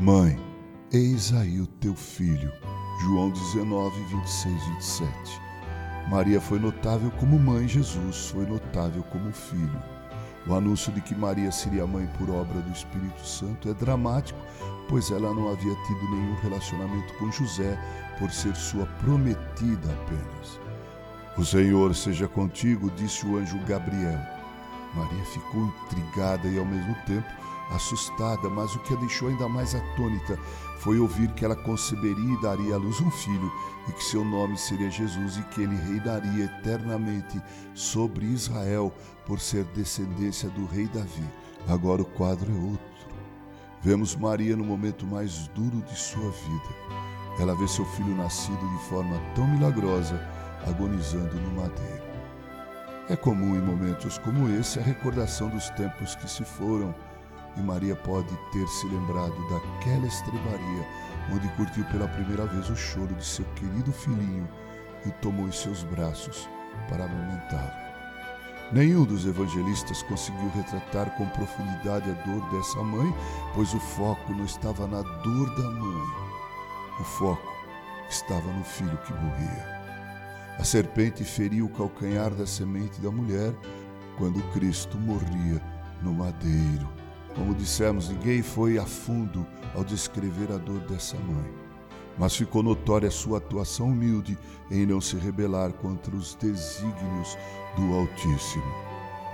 Mãe, eis aí o teu filho. João 19, 26, 27. Maria foi notável como mãe, Jesus foi notável como filho. O anúncio de que Maria seria mãe por obra do Espírito Santo é dramático, pois ela não havia tido nenhum relacionamento com José por ser sua prometida apenas. O Senhor seja contigo, disse o anjo Gabriel. Maria ficou intrigada e ao mesmo tempo assustada, mas o que a deixou ainda mais atônita foi ouvir que ela conceberia e daria à luz um filho, e que seu nome seria Jesus, e que ele reinaria eternamente sobre Israel, por ser descendência do rei Davi. Agora o quadro é outro. Vemos Maria no momento mais duro de sua vida. Ela vê seu filho nascido de forma tão milagrosa, agonizando no madeiro. É comum em momentos como esse a recordação dos tempos que se foram e Maria pode ter se lembrado daquela estrebaria onde curtiu pela primeira vez o choro de seu querido filhinho e tomou em seus braços para amamentá-lo. Nenhum dos evangelistas conseguiu retratar com profundidade a dor dessa mãe, pois o foco não estava na dor da mãe. O foco estava no filho que morria. A serpente feriu o calcanhar da semente da mulher quando Cristo morria no madeiro. Como dissemos, ninguém foi a fundo ao descrever a dor dessa mãe, mas ficou notória sua atuação humilde em não se rebelar contra os desígnios do Altíssimo.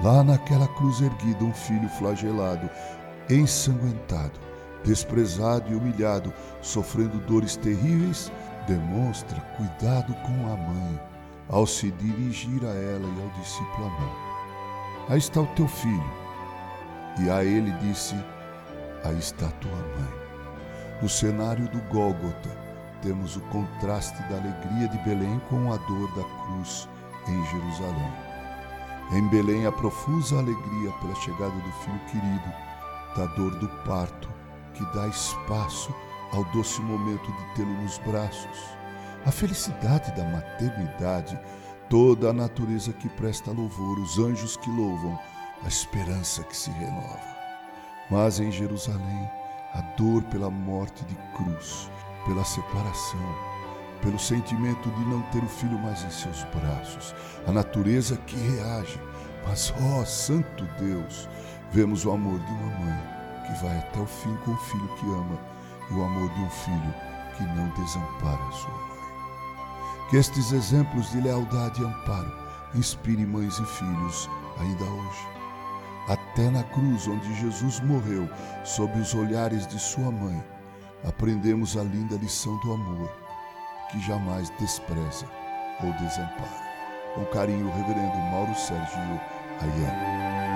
Lá naquela cruz erguida, um filho flagelado, ensanguentado, desprezado e humilhado, sofrendo dores terríveis, demonstra cuidado com a mãe ao se dirigir a ela e ao discípulo amado. Aí está o teu filho e a ele disse: Aí está tua mãe. No cenário do Gólgota, temos o contraste da alegria de Belém com a dor da cruz em Jerusalém. Em Belém, a profusa alegria pela chegada do filho querido, da dor do parto, que dá espaço ao doce momento de tê-lo nos braços, a felicidade da maternidade, toda a natureza que presta louvor, os anjos que louvam, a esperança que se renova. Mas em Jerusalém, a dor pela morte de cruz, pela separação, pelo sentimento de não ter o filho mais em seus braços, a natureza que reage. Mas, ó oh, Santo Deus, vemos o amor de uma mãe que vai até o fim com o filho que ama e o amor de um filho que não desampara a sua mãe. Que estes exemplos de lealdade e amparo inspirem mães e filhos ainda hoje até na cruz onde Jesus morreu, sob os olhares de sua mãe, aprendemos a linda lição do amor, que jamais despreza ou desampara. Com carinho, reverendo Mauro Sérgio Aiello.